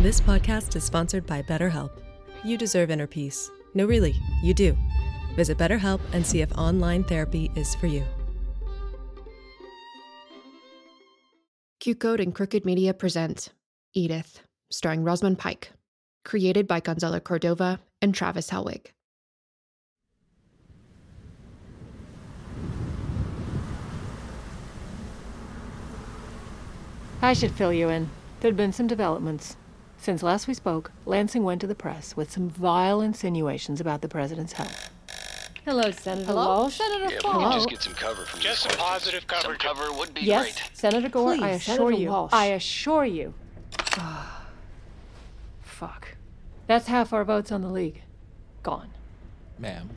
This podcast is sponsored by BetterHelp. You deserve inner peace. No, really, you do. Visit BetterHelp and see if online therapy is for you. Q Code and Crooked Media present Edith, starring Rosamund Pike, created by Gonzalo Cordova and Travis Helwig. I should fill you in. There'd been some developments. Since last we spoke, Lansing went to the press with some vile insinuations about the president's health. Hello, Senator Hello? Walsh. Senator Yeah, if we just get some cover from Just these some positive cover. Some cover would be yes, great. Senator Gore, Please, I assure Senator you. Walsh. I assure you. Fuck. That's half our votes on the league. Gone. Ma'am,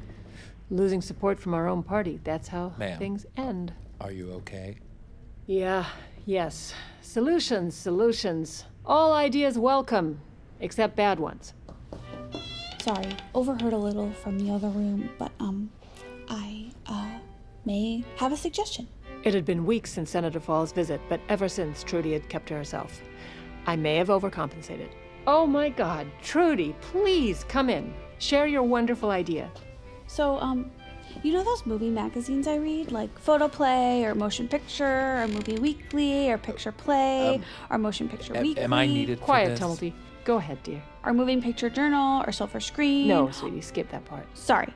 Losing support from our own party. That's how Ma'am. things end. are you okay? Yeah, yes. Solutions, solutions. All ideas welcome, except bad ones. Sorry, overheard a little from the other room, but um, I uh may have a suggestion. It had been weeks since Senator Fall's visit, but ever since Trudy had kept to herself. I may have overcompensated. Oh my god, Trudy, please come in. Share your wonderful idea. So um, you know those movie magazines I read, like Photoplay or Motion Picture or Movie Weekly or Picture Play um, or Motion Picture A- Weekly. am I needed Quiet, this? Tumulty. Go ahead, dear. Or Moving Picture Journal or Silver Screen. No, sweetie, skip that part. Sorry.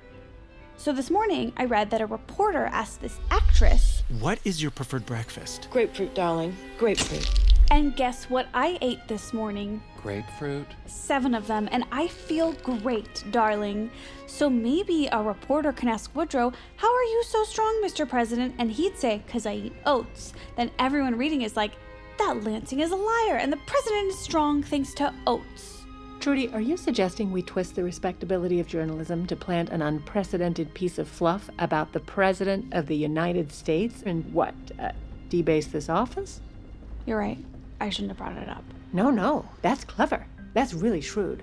So this morning I read that a reporter asked this actress, What is your preferred breakfast? Grapefruit, darling. Grapefruit. And guess what I ate this morning? Grapefruit? Seven of them, and I feel great, darling. So maybe a reporter can ask Woodrow, How are you so strong, Mr. President? And he'd say, Because I eat oats. Then everyone reading is like, That Lansing is a liar, and the president is strong thanks to oats. Trudy, are you suggesting we twist the respectability of journalism to plant an unprecedented piece of fluff about the President of the United States and what? Uh, debase this office? You're right. I shouldn't have brought it up. No, no, that's clever. That's really shrewd.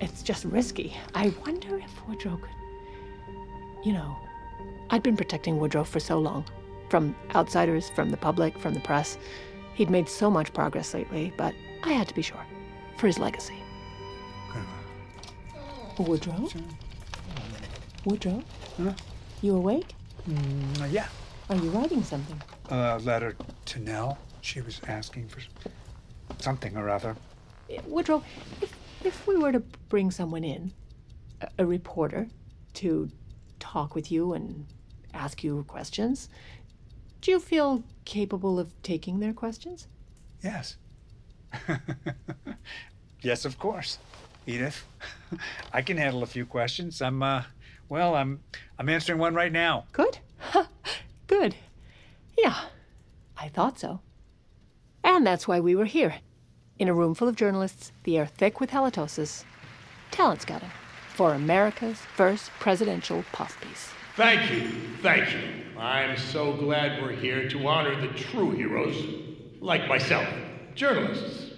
It's just risky. I wonder if Woodrow could. You know, I'd been protecting Woodrow for so long from outsiders, from the public, from the press. He'd made so much progress lately, but I had to be sure for his legacy. Woodrow? Woodrow? You awake? Uh, yeah. Are you writing something? A letter to Nell. She was asking for something or other. Woodrow, if, if we were to bring someone in, a, a reporter, to talk with you and ask you questions, do you feel capable of taking their questions? Yes. yes, of course. Edith, I can handle a few questions. I'm, uh, well, I'm, I'm answering one right now. Good. Good. Yeah, I thought so. And that's why we were here. In a room full of journalists, the air thick with halitosis. Talent scouting for America's first presidential puff piece. Thank you, thank you. I'm so glad we're here to honor the true heroes, like myself, journalists.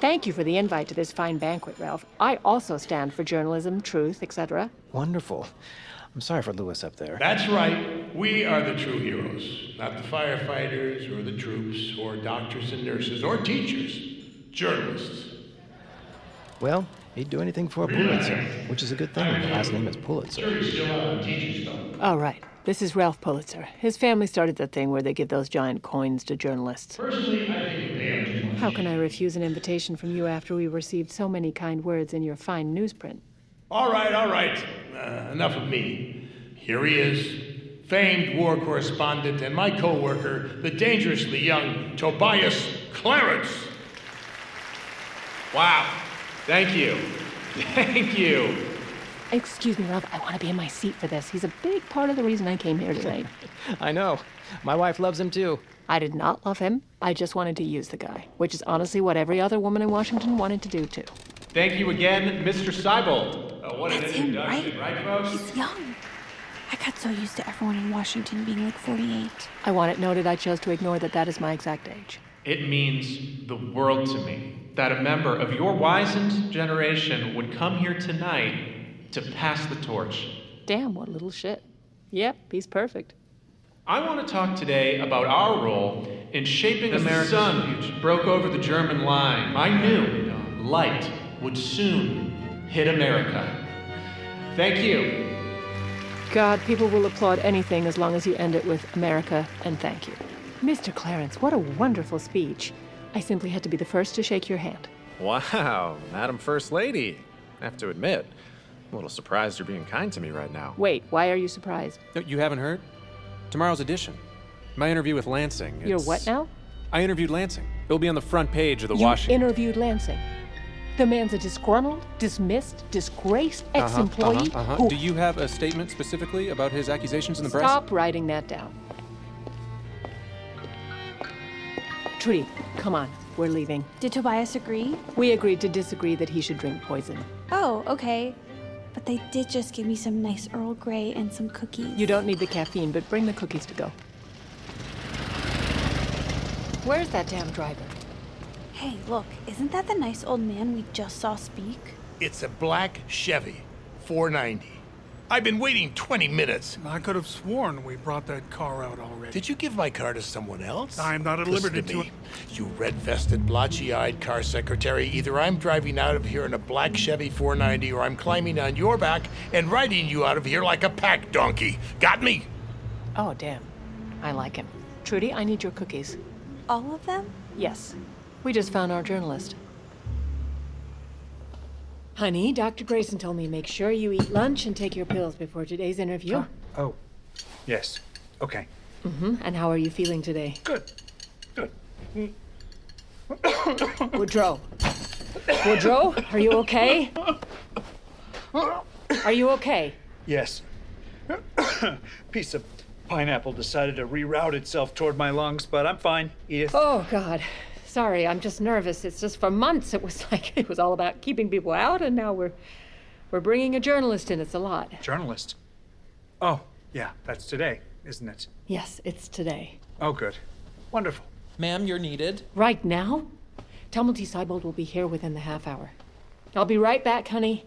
Thank you for the invite to this fine banquet, Ralph. I also stand for journalism, truth, etc. Wonderful. I'm sorry for Louis up there. That's right. We are the true heroes, not the firefighters or the troops or doctors and nurses or teachers, journalists. Well, he'd do anything for a Pulitzer, which is a good thing when the last name is Pulitzer. All right. This is Ralph Pulitzer. His family started that thing where they give those giant coins to journalists. Personally, I think they are. How can I refuse an invitation from you after we received so many kind words in your fine newsprint? All right, all right. Uh, enough of me. Here he is, famed war correspondent and my co worker, the dangerously young Tobias Clarence. Wow. Thank you. Thank you. Excuse me, Ralph. I want to be in my seat for this. He's a big part of the reason I came here tonight. I know. My wife loves him too. I did not love him. I just wanted to use the guy, which is honestly what every other woman in Washington wanted to do too. Thank you again, Mr. Seibold. Uh, what an That's him, right? right, folks? He's young. I got so used to everyone in Washington being like 48. I want it noted I chose to ignore that that is my exact age. It means the world to me that a member of your wizened generation would come here tonight to pass the torch. Damn, what little shit. Yep, he's perfect. I want to talk today about our role in shaping America's sun future. broke over the German line. I knew light would soon hit America. Thank you. God, people will applaud anything as long as you end it with America and thank you. Mr. Clarence, what a wonderful speech. I simply had to be the first to shake your hand. Wow, Madam First Lady. I have to admit, I'm a little surprised you're being kind to me right now. Wait, why are you surprised? No, You haven't heard? Tomorrow's edition. My interview with Lansing. You're what now? I interviewed Lansing. It'll be on the front page of the you Washington. interviewed Lansing. The man's a disgruntled, dismissed, disgraced Uh-huh, ex-employee uh-huh, uh-huh. who Do you have a statement specifically about his accusations in the press? Stop writing that down. Trudy, come on. We're leaving. Did Tobias agree? We agreed to disagree that he should drink poison. Oh, okay. But they did just give me some nice Earl Grey and some cookies. You don't need the caffeine, but bring the cookies to go. Where's that damn driver? Hey, look, isn't that the nice old man we just saw speak? It's a black Chevy, 490. I've been waiting 20 minutes. I could have sworn we brought that car out already. Did you give my car to someone else? I'm not at Listen liberty to to. me. You red vested, blotchy eyed car secretary. Either I'm driving out of here in a black Chevy 490 or I'm climbing on your back and riding you out of here like a pack donkey. Got me? Oh, damn. I like him. Trudy, I need your cookies. All of them? Yes. We just found our journalist. Honey, Dr. Grayson told me make sure you eat lunch and take your pills before today's interview. Oh, yes. Okay. Mm-hmm. And how are you feeling today? Good. Good. Woodrow. Woodrow, are you okay? Are you okay? Yes. Piece of pineapple decided to reroute itself toward my lungs, but I'm fine, Edith. Oh, God. Sorry, I'm just nervous. It's just for months it was like it was all about keeping people out, and now we're we're bringing a journalist in. It's a lot. Journalist. Oh, yeah, that's today, isn't it? Yes, it's today. Oh, good. Wonderful. Ma'am, you're needed. Right now? Tumulty Seibold will be here within the half hour. I'll be right back, honey.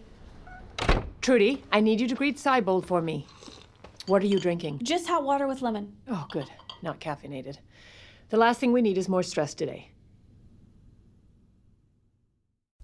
Trudy, I need you to greet Seibold for me. What are you drinking? Just hot water with lemon. Oh, good. Not caffeinated. The last thing we need is more stress today.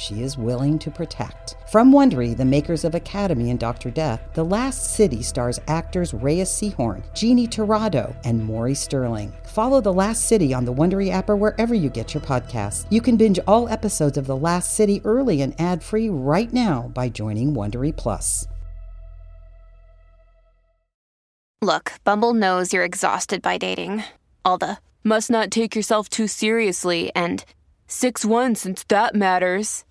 she is willing to protect. From Wondery, the makers of Academy and Dr. Death, The Last City stars actors Reyes Sehorn, Jeannie Tirado, and Maury Sterling. Follow The Last City on the Wondery app or wherever you get your podcasts. You can binge all episodes of The Last City early and ad-free right now by joining Wondery Plus. Look, Bumble knows you're exhausted by dating. All the must not take yourself too seriously and 6 1 since that matters.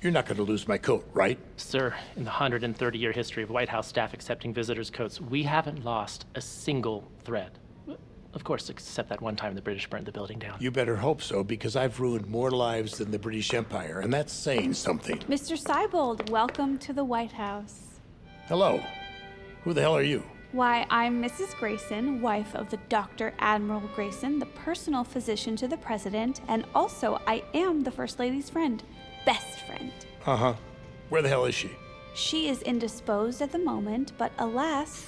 you're not going to lose my coat, right? Sir, in the 130 year history of White House staff accepting visitors' coats, we haven't lost a single thread. Of course, except that one time the British burned the building down. You better hope so, because I've ruined more lives than the British Empire, and that's saying something. Mr. Seibold, welcome to the White House. Hello. Who the hell are you? Why, I'm Mrs. Grayson, wife of the Dr. Admiral Grayson, the personal physician to the president, and also I am the First Lady's friend. Best friend. Uh huh. Where the hell is she? She is indisposed at the moment, but alas.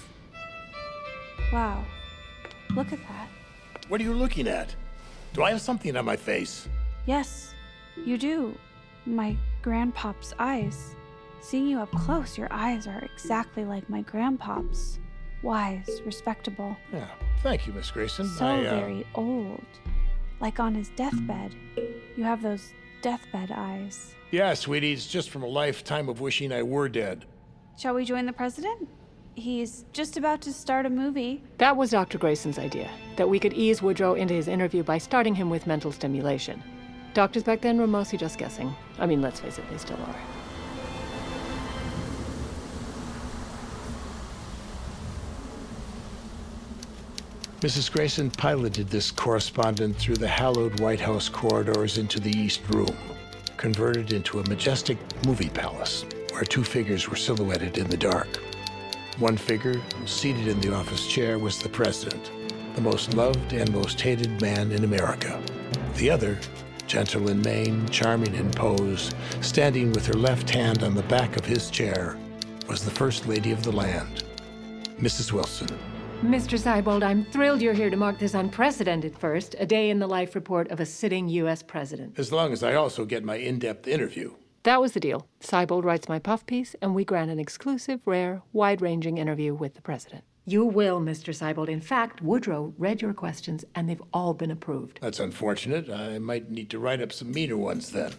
Wow. Look at that. What are you looking at? Do I have something on my face? Yes, you do. My grandpop's eyes. Seeing you up close, your eyes are exactly like my grandpop's. Wise, respectable. Yeah. Thank you, Miss Grayson. So I, uh, very old. Like on his deathbed. You have those deathbed eyes. Yeah, sweetie, it's just from a lifetime of wishing I were dead. Shall we join the president? He's just about to start a movie. That was Dr. Grayson's idea that we could ease Woodrow into his interview by starting him with mental stimulation. Doctors back then were mostly just guessing. I mean, let's face it, they still are. Mrs. Grayson piloted this correspondent through the hallowed White House corridors into the East Room, converted into a majestic movie palace where two figures were silhouetted in the dark. One figure, seated in the office chair, was the president, the most loved and most hated man in America. The other, gentle in mien, charming in pose, standing with her left hand on the back of his chair, was the First Lady of the land, Mrs. Wilson. Mr. Seibold, I'm thrilled you're here to mark this unprecedented first, a day in the life report of a sitting U.S. president. As long as I also get my in depth interview. That was the deal. Seibold writes my puff piece, and we grant an exclusive, rare, wide ranging interview with the president. You will, Mr. Seibold. In fact, Woodrow read your questions, and they've all been approved. That's unfortunate. I might need to write up some meaner ones then.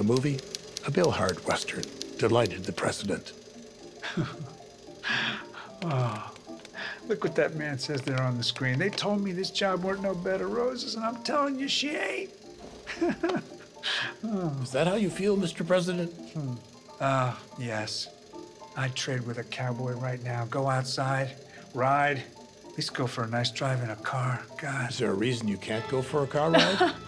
A movie? A Bill Hart Western. Delighted the president. Oh, look what that man says there on the screen. They told me this job weren't no bed of roses, and I'm telling you, she ain't. Is that how you feel, Mr. President? Ah, yes. I'd trade with a cowboy right now. Go outside, ride, at least go for a nice drive in a car. God. Is there a reason you can't go for a car ride?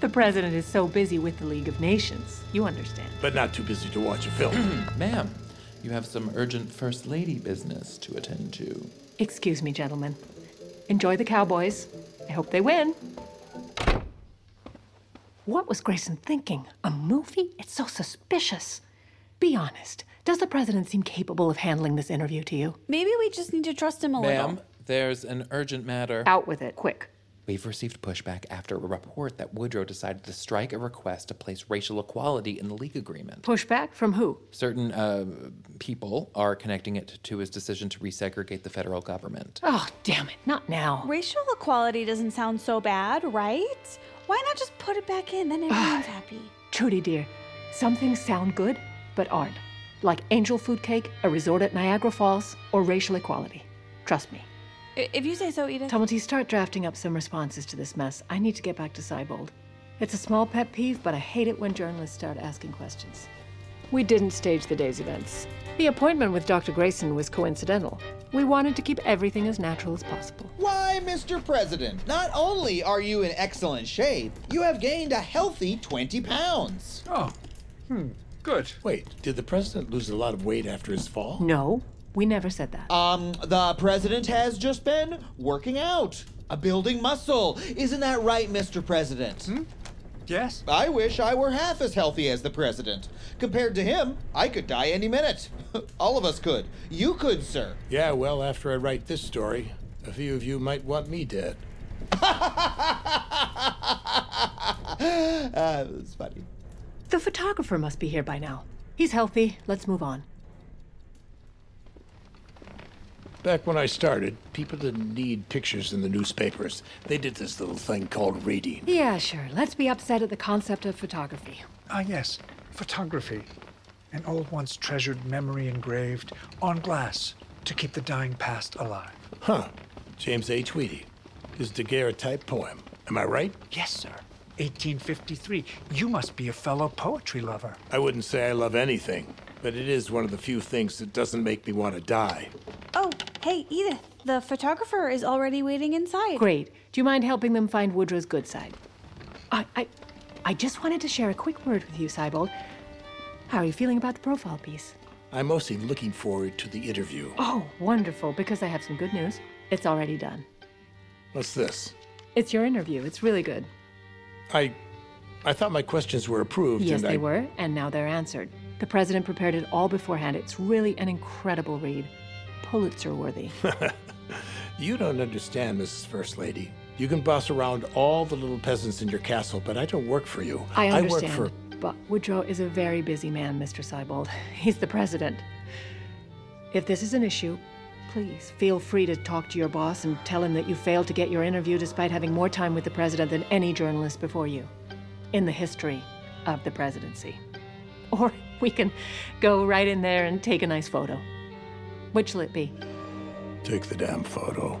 The president is so busy with the League of Nations. You understand. but not too busy to watch a film. Ma'am, you have some urgent First Lady business to attend to. Excuse me, gentlemen. Enjoy the Cowboys. I hope they win. What was Grayson thinking? A movie? It's so suspicious. Be honest. Does the president seem capable of handling this interview to you? Maybe we just need to trust him a Ma'am, little. there's an urgent matter. Out with it, quick. We've received pushback after a report that Woodrow decided to strike a request to place racial equality in the league agreement. Pushback from who? Certain uh, people are connecting it to his decision to resegregate the federal government. Oh, damn it, not now. Racial equality doesn't sound so bad, right? Why not just put it back in? Then everyone's happy. Trudy, dear, some things sound good, but aren't. Like angel food cake, a resort at Niagara Falls, or racial equality. Trust me. I- If you say so, Edith. Tumulty, start drafting up some responses to this mess. I need to get back to Seibold. It's a small pet peeve, but I hate it when journalists start asking questions. We didn't stage the day's events. The appointment with Dr. Grayson was coincidental. We wanted to keep everything as natural as possible. Why, Mr. President, not only are you in excellent shape, you have gained a healthy 20 pounds. Oh, hmm, good. Wait, did the president lose a lot of weight after his fall? No, we never said that. Um, the president has just been working out, a building muscle. Isn't that right, Mr. President? Hmm? Yes. I wish I were half as healthy as the president. Compared to him, I could die any minute. All of us could. You could, sir. Yeah, well, after I write this story, a few of you might want me dead. uh, it's funny. The photographer must be here by now. He's healthy. Let's move on. Back when I started, people didn't need pictures in the newspapers. They did this little thing called reading. Yeah, sure. Let's be upset at the concept of photography. Ah, yes, photography. An old once treasured memory engraved on glass to keep the dying past alive. Huh. James A. Tweedy. His daguerreotype poem. Am I right? Yes, sir. 1853. You must be a fellow poetry lover. I wouldn't say I love anything, but it is one of the few things that doesn't make me want to die. Oh, hey, Edith. The photographer is already waiting inside. Great. Do you mind helping them find Woodrow's good side? I, I, I just wanted to share a quick word with you, Seibold. How are you feeling about the profile piece? I'm mostly looking forward to the interview. Oh, wonderful, because I have some good news. It's already done. What's this? It's your interview. It's really good. I I thought my questions were approved Yes, and they I... were, and now they're answered. The president prepared it all beforehand. It's really an incredible read. Pulitzer worthy. you don't understand, Mrs. First Lady. You can boss around all the little peasants in your castle, but I don't work for you. I understand. work for But Woodrow is a very busy man, Mr. Seibold. He's the president. If this is an issue, please feel free to talk to your boss and tell him that you failed to get your interview despite having more time with the president than any journalist before you in the history of the presidency. Or we can go right in there and take a nice photo. Which will it be? Take the damn photo.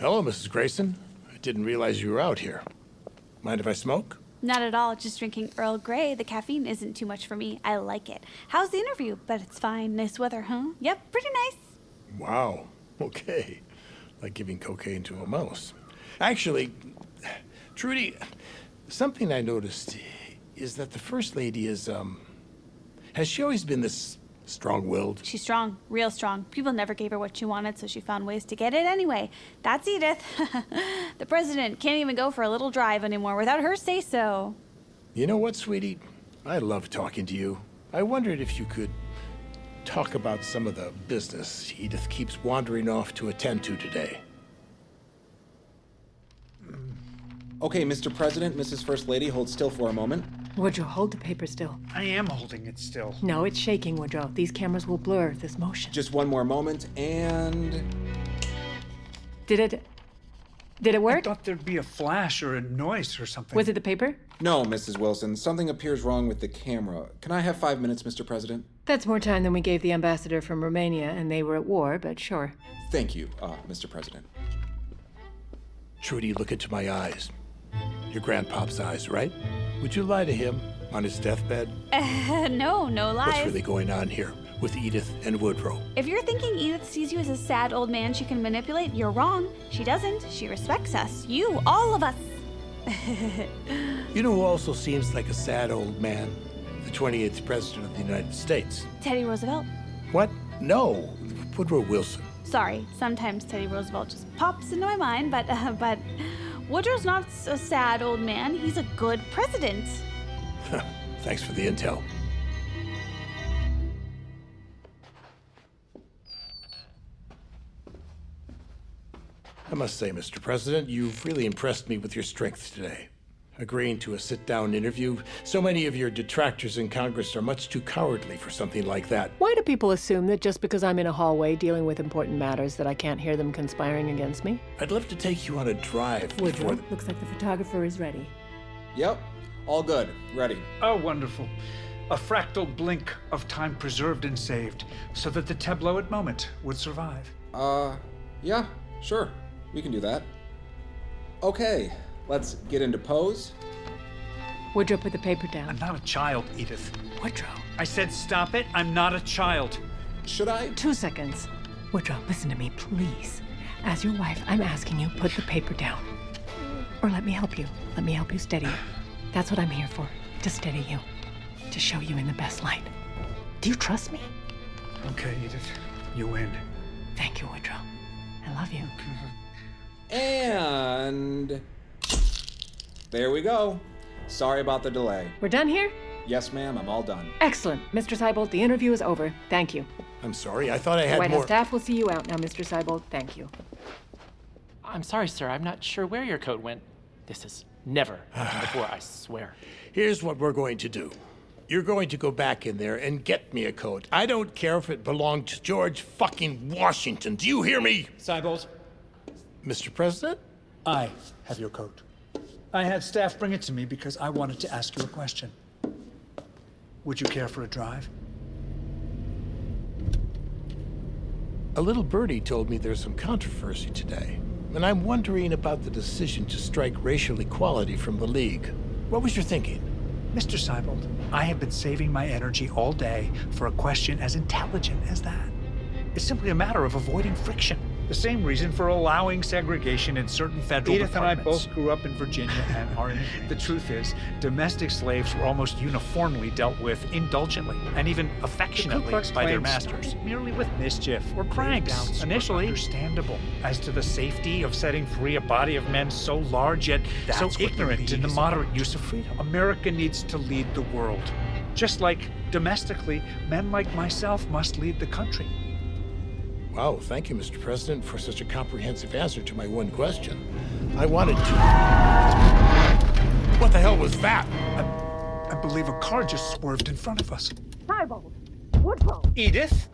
Hello, Mrs. Grayson. I didn't realize you were out here. Mind if I smoke? Not at all. Just drinking Earl Grey. The caffeine isn't too much for me. I like it. How's the interview? But it's fine. Nice weather, huh? Yep, pretty nice. Wow. Okay. Like giving cocaine to a mouse. Actually, Trudy, something I noticed is that the First Lady is, um. Has she always been this strong willed? She's strong, real strong. People never gave her what she wanted, so she found ways to get it anyway. That's Edith. the president can't even go for a little drive anymore without her say so. You know what, sweetie? I love talking to you. I wondered if you could talk about some of the business Edith keeps wandering off to attend to today. Okay, Mr. President, Mrs. First Lady, hold still for a moment. Woodrow, hold the paper still. I am holding it still. No, it's shaking, Woodrow. These cameras will blur this motion. Just one more moment, and. Did it. Did it work? I thought there'd be a flash or a noise or something. Was it the paper? No, Mrs. Wilson. Something appears wrong with the camera. Can I have five minutes, Mr. President? That's more time than we gave the ambassador from Romania, and they were at war, but sure. Thank you, uh, Mr. President. Trudy, look into my eyes. Your grandpop's eyes, right? Would you lie to him on his deathbed? Uh, no, no lies. What's really going on here with Edith and Woodrow? If you're thinking Edith sees you as a sad old man she can manipulate, you're wrong. She doesn't. She respects us. You, all of us. you know who also seems like a sad old man? The 28th President of the United States. Teddy Roosevelt. What? No, Woodrow Wilson. Sorry, sometimes Teddy Roosevelt just pops into my mind, but uh, but Woodrow's not a sad old man. He's a good president. Thanks for the intel. I must say, Mr. President, you've really impressed me with your strength today. Agreeing to a sit down interview. So many of your detractors in Congress are much too cowardly for something like that. Why do people assume that just because I'm in a hallway dealing with important matters that I can't hear them conspiring against me? I'd love to take you on a drive Woodrow, before. looks like the photographer is ready. Yep, all good. Ready. Oh, wonderful. A fractal blink of time preserved and saved, so that the tableau at moment would survive. Uh, yeah, sure. We can do that. Okay, let's get into pose. Woodrow, put the paper down. I'm not a child, Edith. Woodrow. I said stop it. I'm not a child. Should I? Two seconds. Woodrow, listen to me, please. As your wife, I'm asking you, put the paper down. Or let me help you. Let me help you steady you. That's what I'm here for, to steady you. To show you in the best light. Do you trust me? Okay, Edith. You win. Thank you, Woodrow. I love you. And. There we go. Sorry about the delay. We're done here? Yes, ma'am, I'm all done. Excellent. Mr. Seibold, the interview is over. Thank you. I'm sorry, I thought I The had White House staff will see you out now, Mr. Seibold. Thank you. I'm sorry, sir. I'm not sure where your coat went. This has never happened before, I swear. Here's what we're going to do. You're going to go back in there and get me a coat. I don't care if it belonged to George fucking Washington. Do you hear me? Seibold, Mr. President? I have your coat. I had staff bring it to me because I wanted to ask you a question. Would you care for a drive? A little birdie told me there's some controversy today, and I'm wondering about the decision to strike racial equality from the League. What was your thinking? Mr. Seibold, I have been saving my energy all day for a question as intelligent as that. It's simply a matter of avoiding friction. The same reason for allowing segregation in certain federal Edith and I both grew up in Virginia and are in. The truth is, domestic slaves were almost uniformly dealt with indulgently and even affectionately Klux by their masters, merely with mischief or pranks. Initially, understandable as to the safety of setting free a body of men so large yet That's so ignorant in the moderate use of freedom. America needs to lead the world, just like domestically, men like myself must lead the country. Wow, thank you, Mr. President, for such a comprehensive answer to my one question. I wanted to. What the hell was that? I believe a car just swerved in front of us. Seibold! Woodrow! Edith?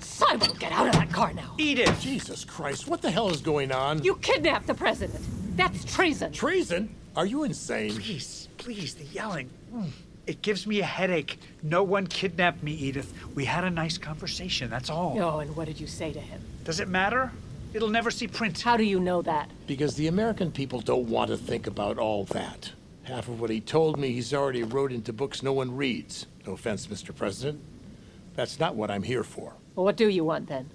Seibold, get out of that car now! Edith! Jesus Christ, what the hell is going on? You kidnapped the president! That's treason! Treason? Are you insane? Please, please, the yelling. Mm. It gives me a headache. No one kidnapped me, Edith. We had a nice conversation, that's all. No, and what did you say to him? Does it matter? It'll never see print. How do you know that? Because the American people don't want to think about all that. Half of what he told me he's already wrote into books no one reads. No offense, Mr. President. That's not what I'm here for. Well, what do you want then?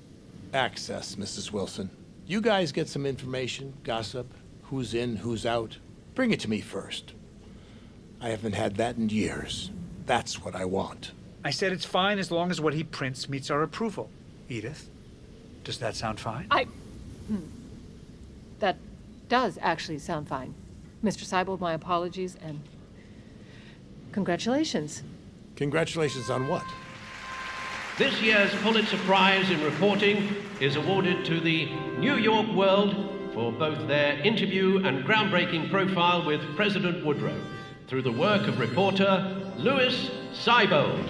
Access, Mrs. Wilson. You guys get some information, gossip, who's in, who's out. Bring it to me first. I haven't had that in years. That's what I want. I said it's fine as long as what he prints meets our approval. Edith, does that sound fine? I. Hmm. That does actually sound fine. Mr. Seibold, my apologies and. Congratulations. Congratulations on what? This year's Pulitzer Prize in Reporting is awarded to the New York World for both their interview and groundbreaking profile with President Woodrow through the work of reporter Louis Seibold.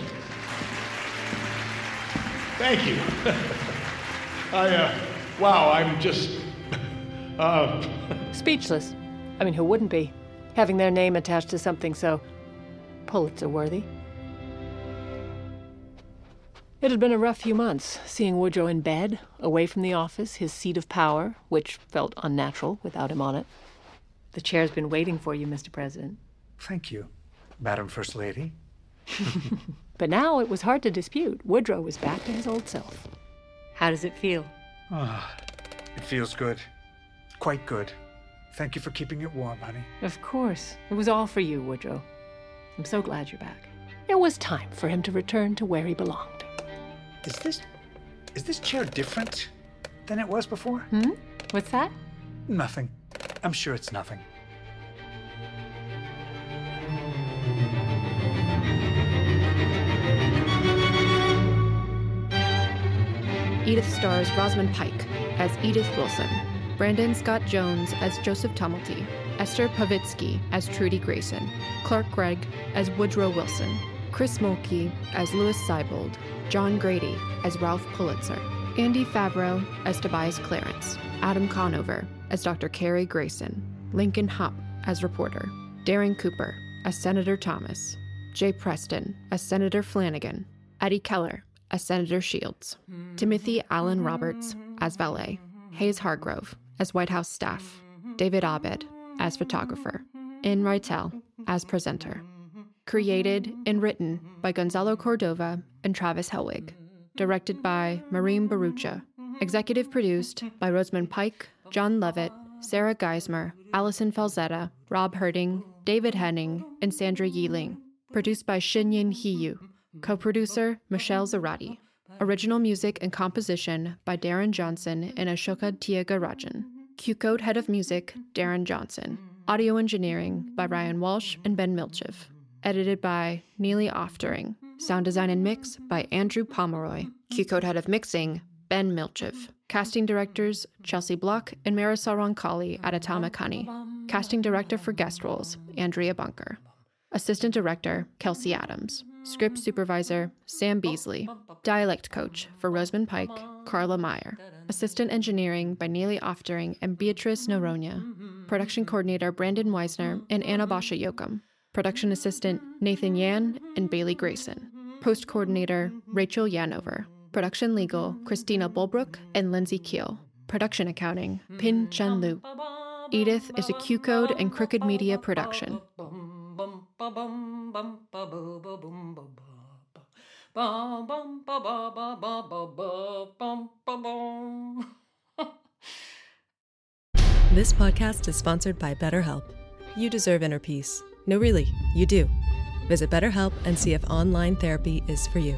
Thank you. I, uh, wow, I'm just, uh, Speechless. I mean, who wouldn't be? Having their name attached to something so Pulitzer worthy. It had been a rough few months, seeing Woodrow in bed, away from the office, his seat of power, which felt unnatural without him on it. The chair's been waiting for you, Mr. President. Thank you, Madam First Lady. But now it was hard to dispute. Woodrow was back to his old self. How does it feel? Ah, it feels good. Quite good. Thank you for keeping it warm, honey. Of course. It was all for you, Woodrow. I'm so glad you're back. It was time for him to return to where he belonged. Is this is this chair different than it was before? Hmm? What's that? Nothing. I'm sure it's nothing. Edith stars Rosamund Pike as Edith Wilson, Brandon Scott Jones as Joseph Tumulty, Esther Povitsky as Trudy Grayson, Clark Gregg as Woodrow Wilson, Chris Mulkey as Louis Seibold, John Grady as Ralph Pulitzer, Andy Favreau as Tobias Clarence, Adam Conover as Dr. Cary Grayson, Lincoln Hopp as reporter, Darren Cooper as Senator Thomas, Jay Preston as Senator Flanagan, Eddie Keller as Senator Shields, Timothy Allen Roberts as valet, Hayes Hargrove as White House staff, David Abed as photographer, In Reitel as presenter. Created and written by Gonzalo Cordova and Travis Helwig. Directed by Maureen Barucha. Executive produced by Rosamund Pike, John Levitt, Sarah Geismer, Allison Falzetta, Rob Herding, David Henning, and Sandra Yiling. Produced by Shinyin Hiyu. Co producer Michelle Zarati. Original music and composition by Darren Johnson and Ashoka Tiagarajan. Q Code Head of Music, Darren Johnson. Audio engineering by Ryan Walsh and Ben Milchev. Edited by Neely Oftering. Sound design and mix by Andrew Pomeroy. Q Code Head of Mixing, Ben Milchev. Casting directors Chelsea Block and Marisol Roncalli at Atomic Honey. Casting director for guest roles, Andrea Bunker. Assistant director, Kelsey Adams. Script supervisor, Sam Beasley. Dialect coach for Rosamund Pike, Carla Meyer. Assistant engineering by Neely Oftering and Beatrice Noronha. Production coordinator, Brandon Weisner and Anna Basha Yokum. Production assistant, Nathan Yan and Bailey Grayson. Post coordinator, Rachel Yanover. Production legal, Christina Bulbrook and Lindsay Keel. Production accounting, Pin Chen Lu. Edith is a Q Code and Crooked Media production. This podcast is sponsored by BetterHelp. You deserve inner peace. No, really, you do. Visit BetterHelp and see if online therapy is for you.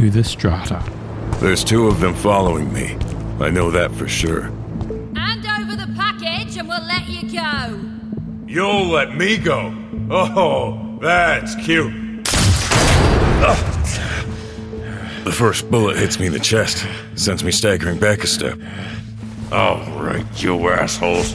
to the Strata. There's two of them following me. I know that for sure. Hand over the package and we'll let you go. You'll let me go? Oh, that's cute. Ah. The first bullet hits me in the chest, sends me staggering back a step. All right, you assholes.